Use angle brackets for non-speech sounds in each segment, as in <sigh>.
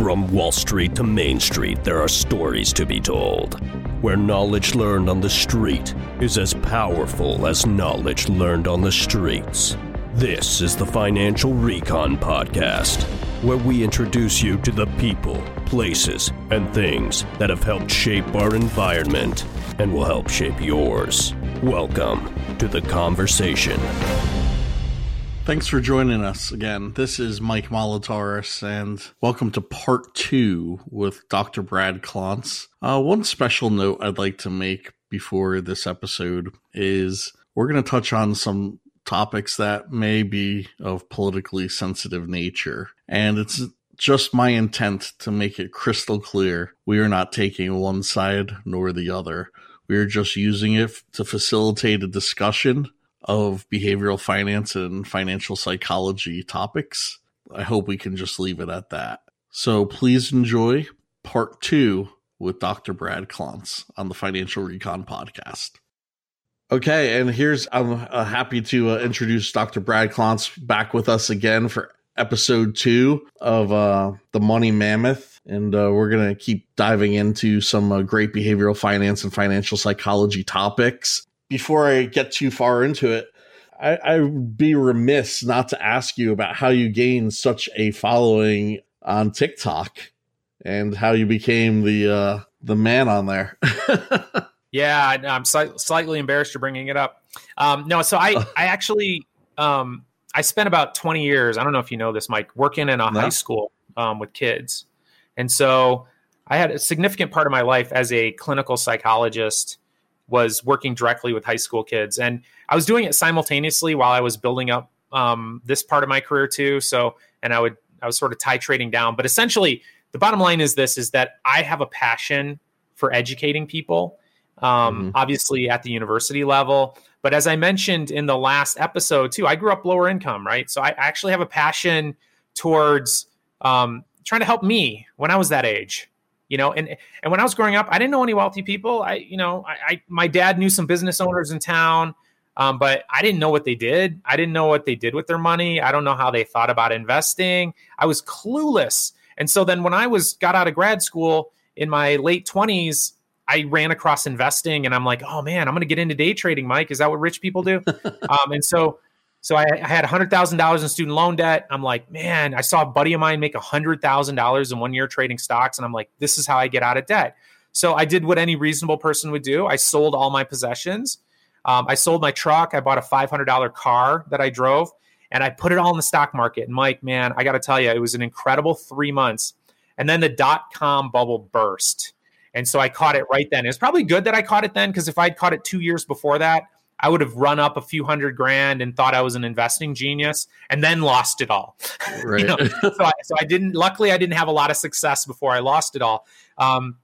From Wall Street to Main Street, there are stories to be told. Where knowledge learned on the street is as powerful as knowledge learned on the streets. This is the Financial Recon Podcast, where we introduce you to the people, places, and things that have helped shape our environment and will help shape yours. Welcome to the conversation. Thanks for joining us again. This is Mike Molitaris, and welcome to part two with Dr. Brad Klontz. Uh, one special note I'd like to make before this episode is we're going to touch on some topics that may be of politically sensitive nature, and it's just my intent to make it crystal clear we are not taking one side nor the other. We are just using it to facilitate a discussion of behavioral finance and financial psychology topics. I hope we can just leave it at that. So please enjoy part two with Dr. Brad Klontz on the Financial Recon podcast. Okay, and here's I'm uh, happy to uh, introduce Dr. Brad Klontz back with us again for episode two of uh, the Money Mammoth, and uh, we're gonna keep diving into some uh, great behavioral finance and financial psychology topics before I get too far into it, I, I would be remiss not to ask you about how you gained such a following on TikTok and how you became the uh, the man on there. <laughs> yeah, I'm slightly embarrassed you're bringing it up. Um, no, so I <laughs> I actually um, I spent about 20 years. I don't know if you know this, Mike, working in a no. high school um, with kids, and so I had a significant part of my life as a clinical psychologist was working directly with high school kids, and I was doing it simultaneously while I was building up um, this part of my career too. So, and I would I was sort of titrating down, but essentially, the bottom line is this: is that I have a passion for educating people. Um, mm-hmm. Obviously, at the university level, but as I mentioned in the last episode too, I grew up lower income, right? So I actually have a passion towards um, trying to help me when I was that age you know and and when i was growing up i didn't know any wealthy people. I you know i, I my dad knew some business owners in town um, but i didn't know what they did. I didn't know what they did with their money. I don't know how they thought about investing. I was clueless. And so then when i was got out of grad school in my late 20s i ran across investing and i'm like oh man i'm going to get into day trading mike. Is that what rich people do? <laughs> Um, and so so I, I had $100,000 in student loan debt. I'm like, man, I saw a buddy of mine make $100,000 in one year trading stocks. And I'm like, this is how I get out of debt. So I did what any reasonable person would do. I sold all my possessions. Um, I sold my truck. I bought a $500 car that I drove and I put it all in the stock market. And Mike, man, I got to tell you, it was an incredible three months. And then the dot com bubble burst. And so I caught it right then. It was probably good that I caught it then because if I'd caught it two years before that, I would have run up a few hundred grand and thought I was an investing genius and then lost it all. Right. <laughs> you know? so, I, so I didn't, luckily, I didn't have a lot of success before I lost it all. Um,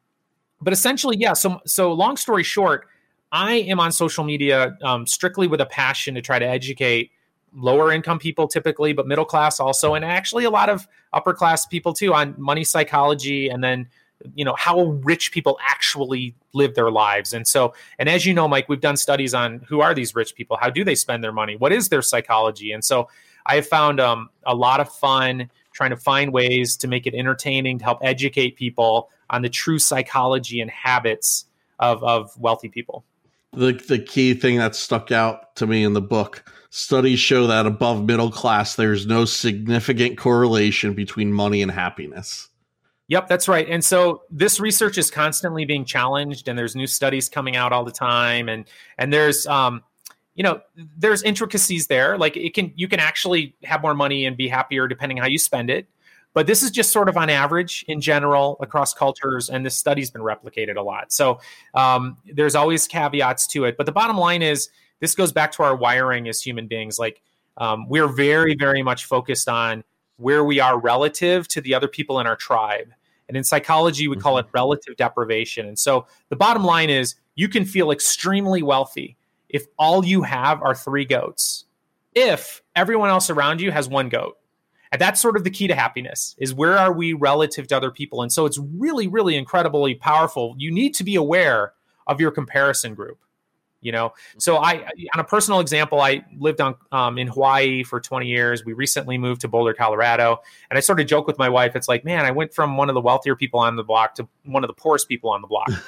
but essentially, yeah. So, so long story short, I am on social media um, strictly with a passion to try to educate lower income people typically, but middle class also, and actually a lot of upper class people too on money psychology and then you know how rich people actually live their lives. And so and as you know mike we've done studies on who are these rich people? How do they spend their money? What is their psychology? And so i have found um, a lot of fun trying to find ways to make it entertaining to help educate people on the true psychology and habits of, of wealthy people. The, the key thing that stuck out to me in the book studies show that above middle class there's no significant correlation between money and happiness Yep, that's right. And so this research is constantly being challenged, and there's new studies coming out all the time, and and there's um, you know, there's intricacies there. Like it can you can actually have more money and be happier depending how you spend it. But this is just sort of on average in general across cultures, and this study's been replicated a lot. So um, there's always caveats to it. But the bottom line is this goes back to our wiring as human beings. Like um, we're very, very much focused on where we are relative to the other people in our tribe. And in psychology, we call it mm-hmm. relative deprivation. And so the bottom line is you can feel extremely wealthy if all you have are three goats, if everyone else around you has one goat. And that's sort of the key to happiness is where are we relative to other people? And so it's really, really incredibly powerful. You need to be aware of your comparison group you know? So i on a personal example i lived on um, in hawaii for 20 years. We recently moved to boulder colorado and i sort of joke with my wife. It's like man i went from one of the wealthier people on the block to one of the poorest people on the block. <laughs>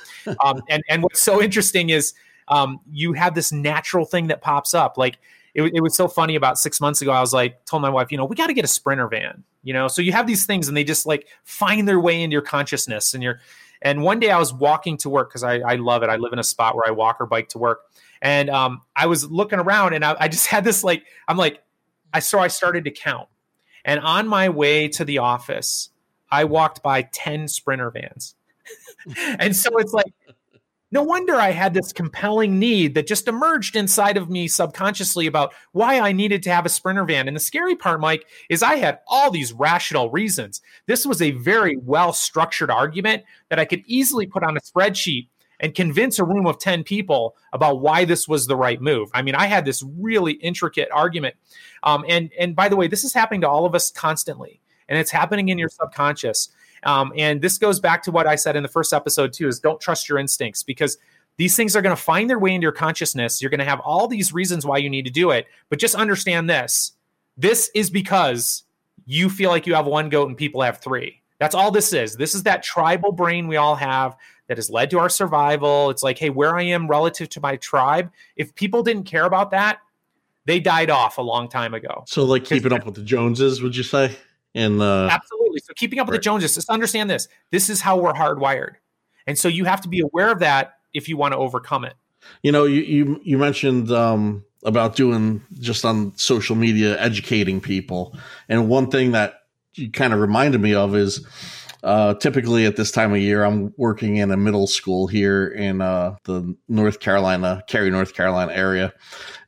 Um, and and what's so interesting is um, you have this natural thing that pops up. Like it, it was so funny about six months ago i was like told my wife you know we got to get a sprinter van you know? So you have these things and they just like find their way into your consciousness and you're and one day I was walking to work because I, I love it. I live in a spot where I walk or bike to work. And um, I was looking around and I, I just <laughs> had this like, I'm like, I saw I started to count. And on my way to the office, I walked by 10 sprinter vans. <laughs> and so it's like, no wonder I had this compelling need that just emerged inside of me subconsciously about why I needed to have a sprinter van. And the scary part, Mike, is I had all these rational reasons. This was a very well structured argument that I could easily put on a spreadsheet and convince a room of 10 people about why this was the right move. I mean, I had this really intricate argument. Um, and, and by the way, this is happening to all of us constantly, and it's happening in your subconscious. Um, and this goes back to what I said in the first episode too: is don't trust your instincts because these things are going to find their way into your consciousness. You're going to have all these reasons why you need to do it, but just understand this: this is because you feel like you have one goat and people have three. That's all this is. This is that tribal brain we all have that has led to our survival. It's like, hey, where I am relative to my tribe. If people didn't care about that, they died off a long time ago. So, like keeping up with the Joneses, would you say? In the absolutely. So, keeping up with right. the Joneses. Just understand this. This is how we're hardwired, and so you have to be aware of that if you want to overcome it. You know, you you, you mentioned um, about doing just on social media, educating people, and one thing that you kind of reminded me of is uh, typically at this time of year, I'm working in a middle school here in uh, the North Carolina, Cary, North Carolina area,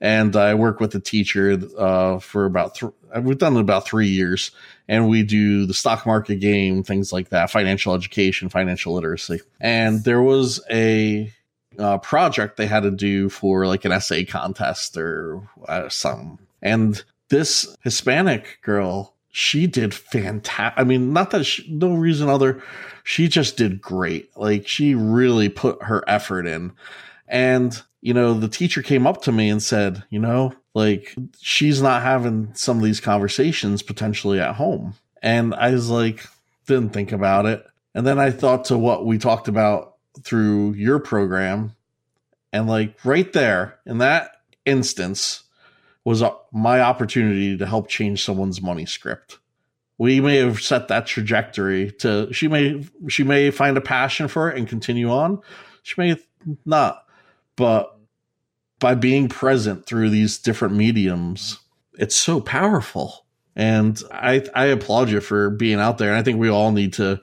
and I work with a teacher uh, for about th- we've done it about three years, and we do the stock market game, things like that, financial education, financial literacy, and there was a uh, project they had to do for like an essay contest or uh, something, and this Hispanic girl she did fantastic. I mean, not that she, no reason other, she just did great. Like she really put her effort in. And, you know, the teacher came up to me and said, you know, like she's not having some of these conversations potentially at home. And I was like, didn't think about it. And then I thought to what we talked about through your program. And like right there in that instance, was my opportunity to help change someone's money script. We may have set that trajectory to she may she may find a passion for it and continue on. She may not. But by being present through these different mediums, it's so powerful. And I I applaud you for being out there. And I think we all need to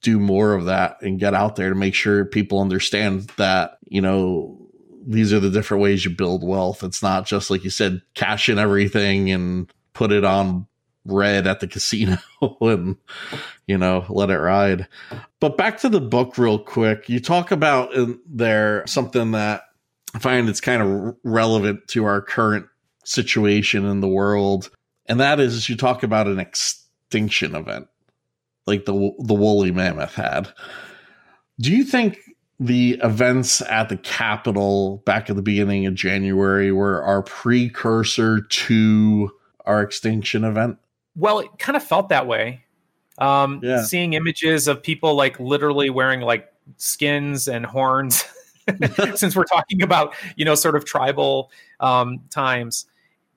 do more of that and get out there to make sure people understand that, you know, these are the different ways you build wealth. It's not just like you said, cash in everything and put it on red at the casino <laughs> and you know let it ride. But back to the book real quick. You talk about in there something that I find it's kind of relevant to our current situation in the world, and that is you talk about an extinction event like the the woolly mammoth had. Do you think the events at the Capitol back at the beginning of January were our precursor to our extinction event? Well, it kind of felt that way. Um, yeah. Seeing images of people like literally wearing like skins and horns, <laughs> since we're talking about you know sort of tribal um, times.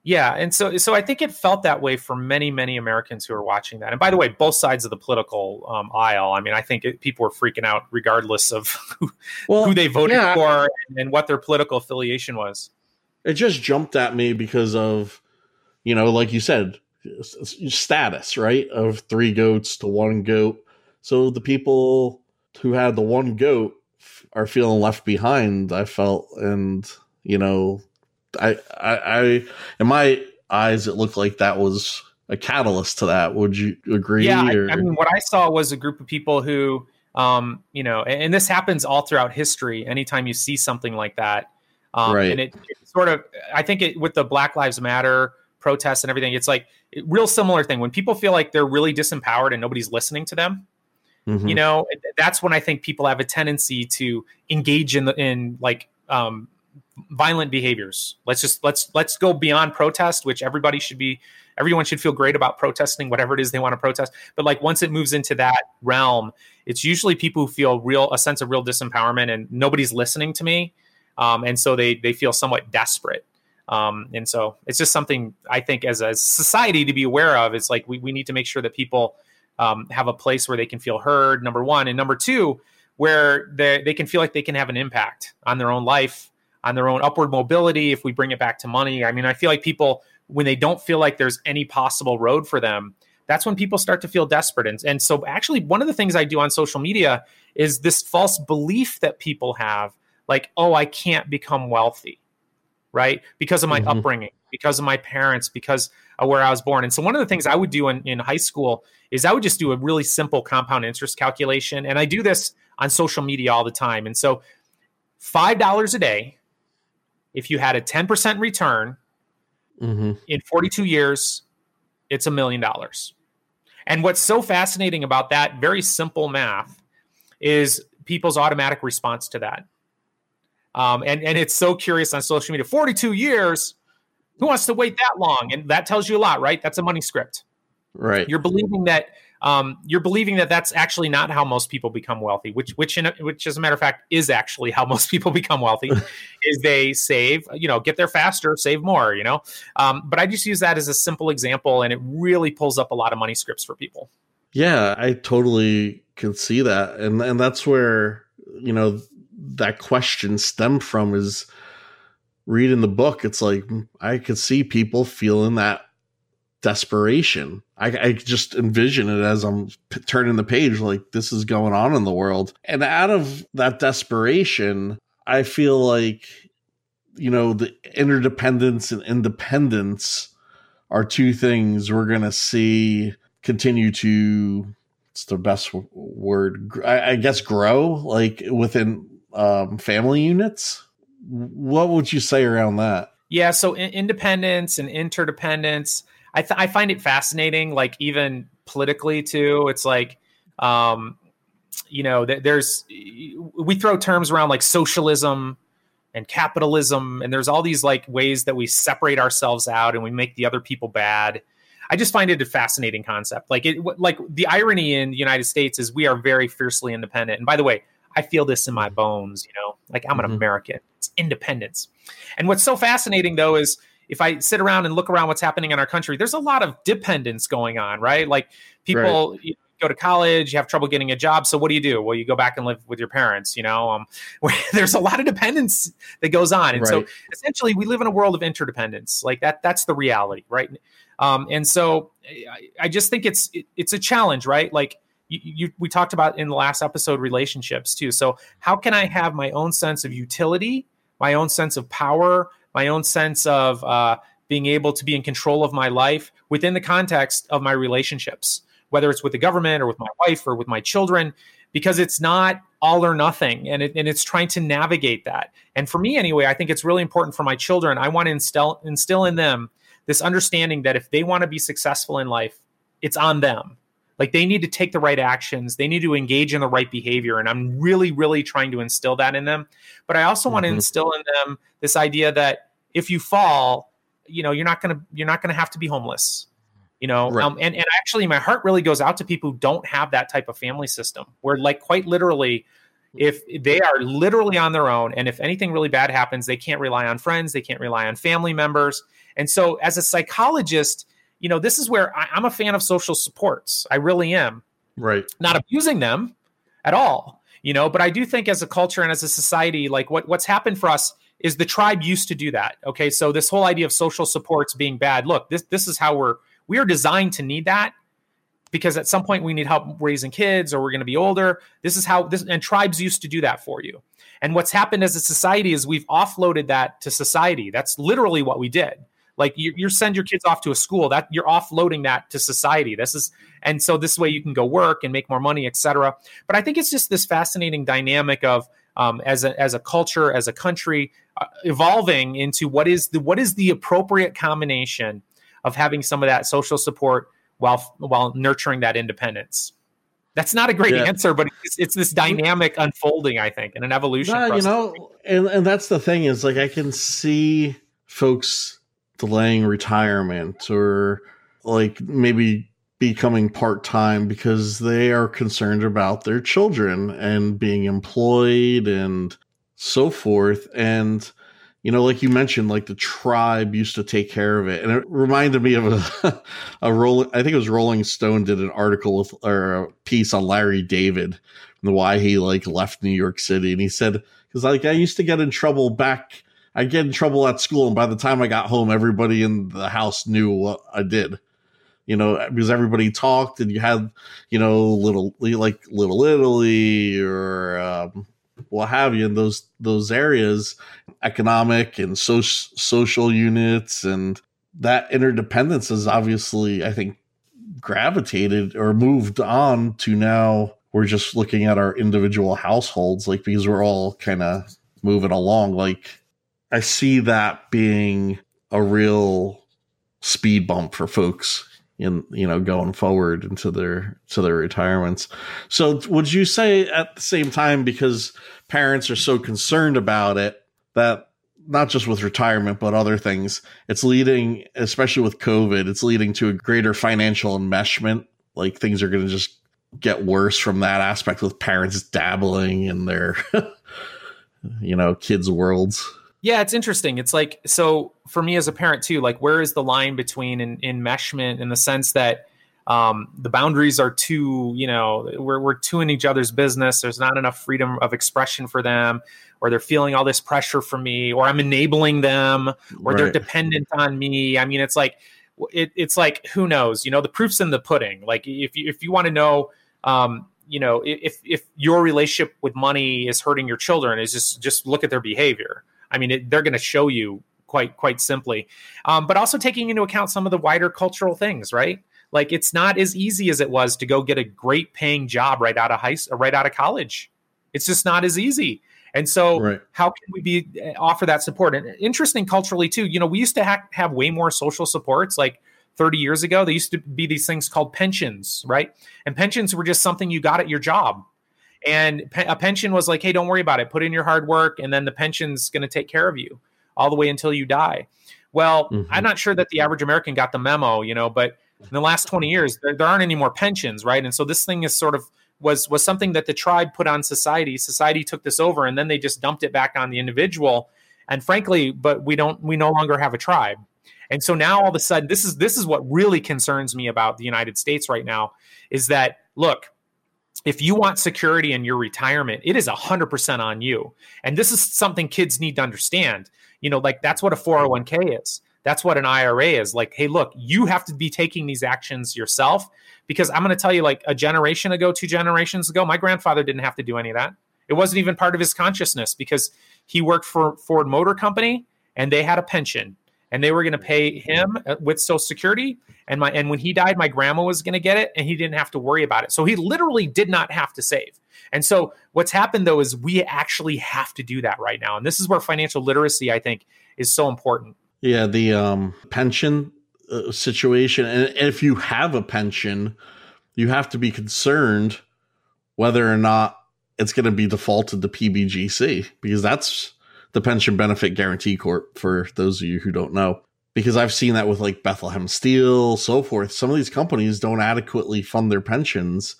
Yeah, and so so I think it felt that way for many many Americans who are watching that. And by the way, both sides of the political um, aisle. I mean, I think it, people were freaking out regardless of who, well, who they voted yeah. for and what their political affiliation was. It just jumped at me because of, you know, like you said, status right of three goats to one goat. So the people who had the one goat are feeling left behind. I felt, and you know, I, I, I, in my eyes, it looked like that was a catalyst to that. Would you agree? Yeah, I, I, mean, what I saw was a group of people who, um, you know, and, and, this happens all throughout history. Anytime you see something like that, um, right. and it, it, sort of, I think it with the Black Lives Matter protests and everything, it's like a real similar thing when people feel like they're really disempowered and nobody's listening to them. Mm-hmm. You know, that's when I think people have a tendency to engage in the in like um, violent behaviors. Let's just let's let's go beyond protest, which everybody should be everyone should feel great about protesting whatever it is they want to protest. But like once it moves into that realm, it's usually people who feel real a sense of real disempowerment and nobody's listening to me, um, and so they they feel somewhat desperate. Um, and so it's just something I think as a society to be aware of. It's like we, we need to make sure that people um, have a place where they can feel heard, number one. And number two, where they, they can feel like they can have an impact on their own life, on their own upward mobility. If we bring it back to money, I mean, I feel like people, when they don't feel like there's any possible road for them, that's when people start to feel desperate. And, and so, actually, one of the things I do on social media is this false belief that people have like, oh, I can't become wealthy right? Because of my mm-hmm. upbringing, because of my parents, because of where I was born. And so one of the things I would do in, in high school is I would just do a really simple compound interest calculation. And I do this on social media all the time. And so $5 a day, if you had a 10% return mm-hmm. in 42 years, it's a million dollars. And what's so fascinating about that very simple math is people's automatic response to that. Um, and, and it's so curious on social media 42 years. Who wants to wait that long? And that tells you a lot, right? That's a money script. Right. You're believing that um, you're believing that that's actually not how most people become wealthy, which which in which as a matter of fact is actually how <laughs> most people become wealthy, is they save, you know, get there faster, save more, you know. Um, but I just use that as a simple example, and it really pulls up a lot of money scripts for people. Yeah, I totally can see that, and and that's where you know that question stemmed from is reading the book. It's like I could see people feeling that desperation. I, I just envision it as I'm p- turning the page, like this is going on in the world. And out of that desperation, I feel like, you know, the interdependence and independence are two things we're going to see continue to, it's the best word, I, I guess, grow like within um, family units. What would you say around that? Yeah, so in- independence and interdependence, I, th- I find it fascinating. Like even politically too, it's like, um, you know, th- there's we throw terms around like socialism and capitalism, and there's all these like ways that we separate ourselves out and we make the other people bad. I just find it a fascinating concept. Like it, like the irony in the United States is we are very fiercely independent. And by the way, I feel this in my mm-hmm. bones, you know, like I'm an mm-hmm. American. It's independence. And what's so fascinating though is if I sit around and look around what's happening in our country, there's a lot of dependence going on, right? Like people right. you go to college, you have trouble getting a job. So what do you do? Well, you go back and live with your parents, you know, um, <laughs> there's a lot of dependence that goes on. And right. so essentially we live in a world of interdependence. Like that, that's the reality. Right. Um, and so I, I just think it's, it, it's a challenge, right? Like, you, you, we talked about in the last episode relationships too. So how can I have my own sense of utility, my own sense of power, my own sense of uh, being able to be in control of my life within the context of my relationships, whether it's with the government or with my wife or with my children, because it's not all or nothing, and it, and it's trying to navigate that. And for me, anyway, I think it's really important for my children. I want to instill instill in them this understanding that if they want to be successful in life, it's on them like they need to take the right actions they need to engage in the right behavior and i'm really really trying to instill that in them but i also mm-hmm. want to instill in them this idea that if you fall you know you're not going to you're not going to have to be homeless you know right. um, and, and actually my heart really goes out to people who don't have that type of family system where like quite literally if they are literally on their own and if anything really bad happens they can't rely on friends they can't rely on family members and so as a psychologist you know, this is where I, I'm a fan of social supports. I really am. Right. Not abusing them at all, you know, but I do think as a culture and as a society, like what, what's happened for us is the tribe used to do that. Okay. So this whole idea of social supports being bad, look, this this is how we're we are designed to need that because at some point we need help raising kids or we're going to be older. This is how this and tribes used to do that for you. And what's happened as a society is we've offloaded that to society. That's literally what we did. Like you, you send your kids off to a school that you're offloading that to society. This is, and so this way you can go work and make more money, etc. But I think it's just this fascinating dynamic of um, as a as a culture, as a country, uh, evolving into what is the what is the appropriate combination of having some of that social support while while nurturing that independence. That's not a great yeah. answer, but it's, it's, this dynamic unfolding, I think, and an evolution. You know, and, and that's the thing is like I can see folks delaying retirement or like maybe becoming part time because they are concerned about their children and being employed and so forth. And you know, like you mentioned, like the tribe used to take care of it, and it reminded me of a <laughs> a rolling. I think it was Rolling Stone did an article with or a piece on Larry David and why he like left New York City, and he said because like I used to get in trouble back. I get in trouble at school, and by the time I got home, everybody in the house knew what I did. You know, because everybody talked, and you had, you know, little like Little Italy or um, what have you in those those areas economic and so- social units and that interdependence is obviously i think gravitated or moved on to now we're just looking at our individual households like because we're all kind of moving along. Like i see that being a real speed bump for folks in you know going forward into their to their retirements. So would you say at the same time because parents are so concerned about it that not just with retirement but other things it's leading especially with covid it's leading to a greater financial enmeshment? Like things are going to just get worse from that aspect with parents dabbling in their <laughs> you know kids worlds yeah, it's interesting. It's like so for me as a parent too. Like, where is the line between in, enmeshment in the sense that um, the boundaries are too, you know, we're we're too in each other's business. There's not enough freedom of expression for them, or they're feeling all this pressure from me, or I'm enabling them, or right. they're dependent on me. I mean, it's like it, it's like who knows? You know, the proof's in the pudding. Like if you if you want to know. Um, you know, if if your relationship with money is hurting your children, is just just look at their behavior I mean, it, they're going to show you quite quite simply, um, but also taking into account some of the wider cultural things, right? Like it's not as easy as it was to go get a great paying job right out of high right out of college. It's just not as easy. And so, right. how can we be eh, offer that support? And interesting culturally too. You know, we used to ha- have way more social supports. Like 30 years ago, there used to be these things called pensions, right? And pensions were just something you got at your job. And a pension was like, hey, don't worry about it. Put in your hard work, and then the pension's going to take care of you all the way until you die. Well, mm-hmm. I'm not sure that the average American got the memo, you know, but in the last 20 years, there, there aren't any more pensions, right? And so this thing is sort of was was something that the tribe put on society. Society took this over, and then they just dumped it back on the individual. And frankly, but we don't we no longer have a tribe. And so now all of a sudden, this is this is what really concerns me about the United States right now is that look, if you want security in your retirement, it is 100% on you. And this is something kids need to understand. You know, like that's what a 401k is. That's what an IRA is. Like, hey, look, you have to be taking these actions yourself because I'm going to tell you, like a generation ago, two generations ago, my grandfather didn't have to do any of that. It wasn't even part of his consciousness because he worked for Ford Motor Company and they had a pension and they were going to pay him uh, with Social Security. And my and when he died, my grandma was going to get it, and he didn't have to worry about it. So he literally did not have to save. And so what's happened though is we actually have to do that right now, and this is where financial literacy, I think, is so important. Yeah, the um, pension uh, situation, and if you have a pension, you have to be concerned whether or not it's going to be defaulted to PBGC because that's the Pension Benefit Guaranty Corp, for those of you who don't know. Because I've seen that with like Bethlehem Steel, so forth. Some of these companies don't adequately fund their pensions.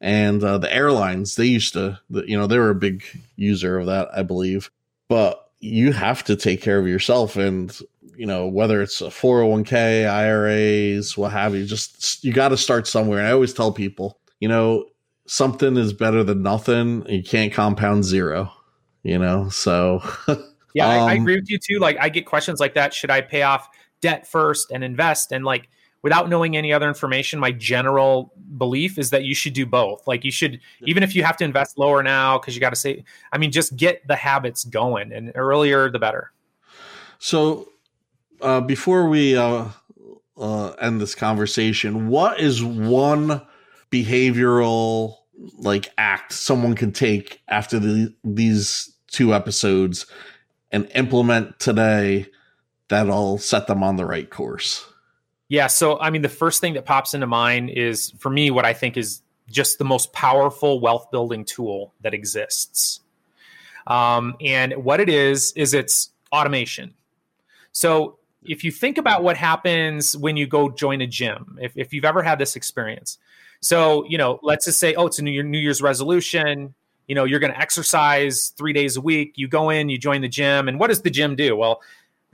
And uh, the airlines, they used to, you know, they were a big user of that, I believe. But you have to take care of yourself. And, you know, whether it's a 401k, IRAs, what have you, just you got to start somewhere. And I always tell people, you know, something is better than nothing. You can't compound zero you know? So <laughs> yeah um, I, I, um, agree with you too. Like i get questions like that. Should i pay off debt first and invest? And like without knowing any other information my general belief is that you should do both. Like you should even if you have to invest lower now because you got to say i mean just get the habits going and earlier the better. So uh, before we uh, uh, end this conversation what is one behavioral like act someone can take after the, these two episodes and implement today that'll set them on the right course? Yeah. So, I mean, the first thing that pops into mind is for me, what I think is just the most powerful wealth building tool that exists. Um, and what it is, is it's automation. So if you think about what happens when you go join a gym, if, if you've ever had this experience, so, you know, let's just say, oh, it's a New, New Year's resolution. You know, you're going to exercise three days a week. You go in, you join the gym, and what does the gym do? Well,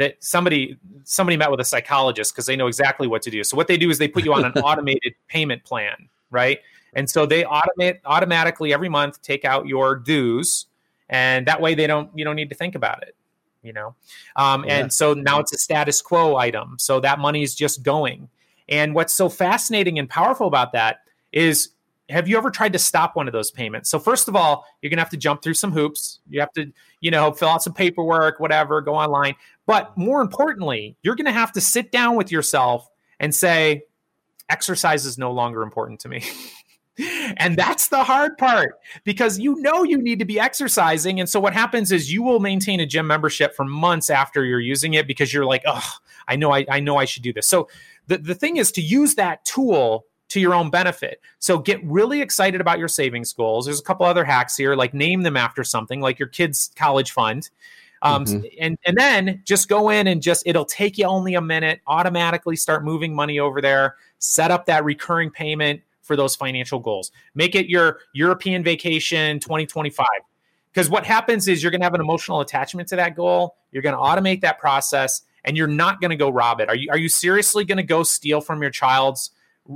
that somebody somebody met with a psychologist because they know exactly what to do. So what they do is they put you on an <laughs> automated payment plan, right? And so they automate automatically every month take out your dues, and that way they don't you don't need to think about it, you know. Um, yeah. And so now it's a status quo item, so that money is just going. And what's so fascinating and powerful about that is have you ever tried to stop one of those payments? So first of all, you're gonna have to jump through some hoops. You have to, you know, fill out some paperwork, whatever, go online. But more importantly, you're gonna have to sit down with yourself and say, exercise is no longer important to me. <laughs> and that's the hard part because you know you need to be exercising. And so what happens is you will maintain a gym membership for months after you're using it because you're like, oh, I know I, I know I should do this. So the, the thing is to use that tool to your own benefit. So get really excited about your savings goals. There's a couple other hacks here, like name them after something, like your kids' college fund. Um, mm-hmm. and and then just go in and just it'll take you only a minute. Automatically start moving money over there. Set up that recurring payment for those financial goals. Make it your European vacation 2025. Because what happens is you're going to have an emotional attachment to that goal. You're going to automate that process, and you're not going to go rob it. Are you? Are you seriously going to go steal from your child's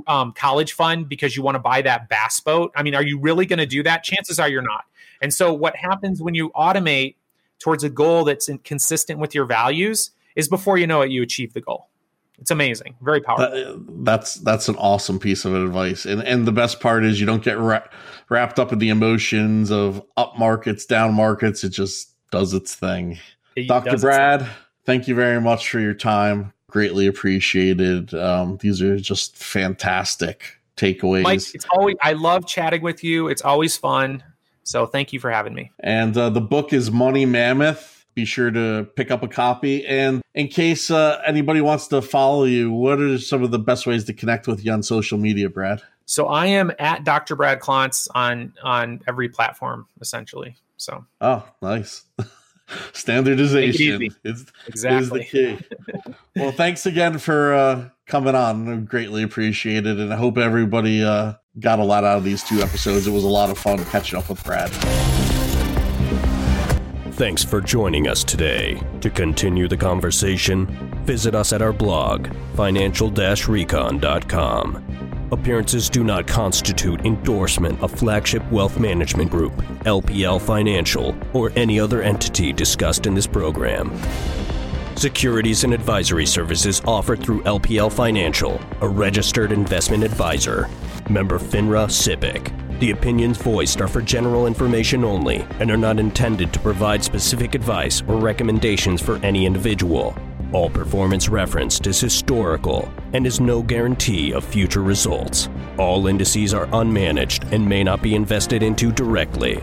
um, college fund because you want to buy that bass boat. I mean, are you really going to do that? Chances are you're not. And so, what happens when you automate towards a goal that's consistent with your values is before you know it, you achieve the goal. It's amazing, very powerful. That, that's that's an awesome piece of advice, and and the best part is you don't get ra- wrapped up in the emotions of up markets, down markets. It just does its thing. It Dr. Brad, thank you very much for your time greatly appreciated. Um, these are just fantastic takeaways. Mike, it's always I love chatting with you. It's always fun. So thank you for having me. And uh, the book is Money Mammoth. Be sure to pick up a copy. And in case uh, anybody wants to follow you, what are some of the best ways to connect with you on social media, Brad? So I am at Dr. Brad Klontz on on every platform, essentially. So oh, nice. <laughs> <laughs> Standardization is, exactly. is the key. well, thanks again for uh, coming on. I Greatly appreciated, and I hope everybody uh, got a lot out of these two episodes. It was a lot of fun catching up with Brad. Thanks for joining us today. To continue the conversation, visit us at our blog, financial-recon.com. Appearances do not constitute endorsement of Flagship Wealth Management Group, LPL Financial, or any other entity discussed in this program. Securities and advisory services offered through LPL Financial, a registered investment advisor. Member FINRA SIPC. The opinions voiced are for general information only and are not intended to provide specific advice or recommendations for any individual. All performance referenced is historical and is no guarantee of future results. All indices are unmanaged and may not be invested into directly.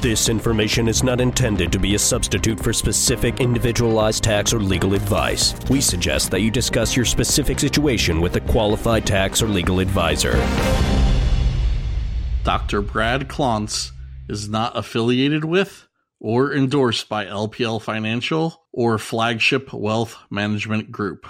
This information is not intended to be a substitute for specific individualized tax or legal advice. We suggest that you discuss your specific situation with a qualified tax or legal advisor. Dr. Brad Klontz is not affiliated with or endorsed by LPL Financial or Flagship Wealth Management Group.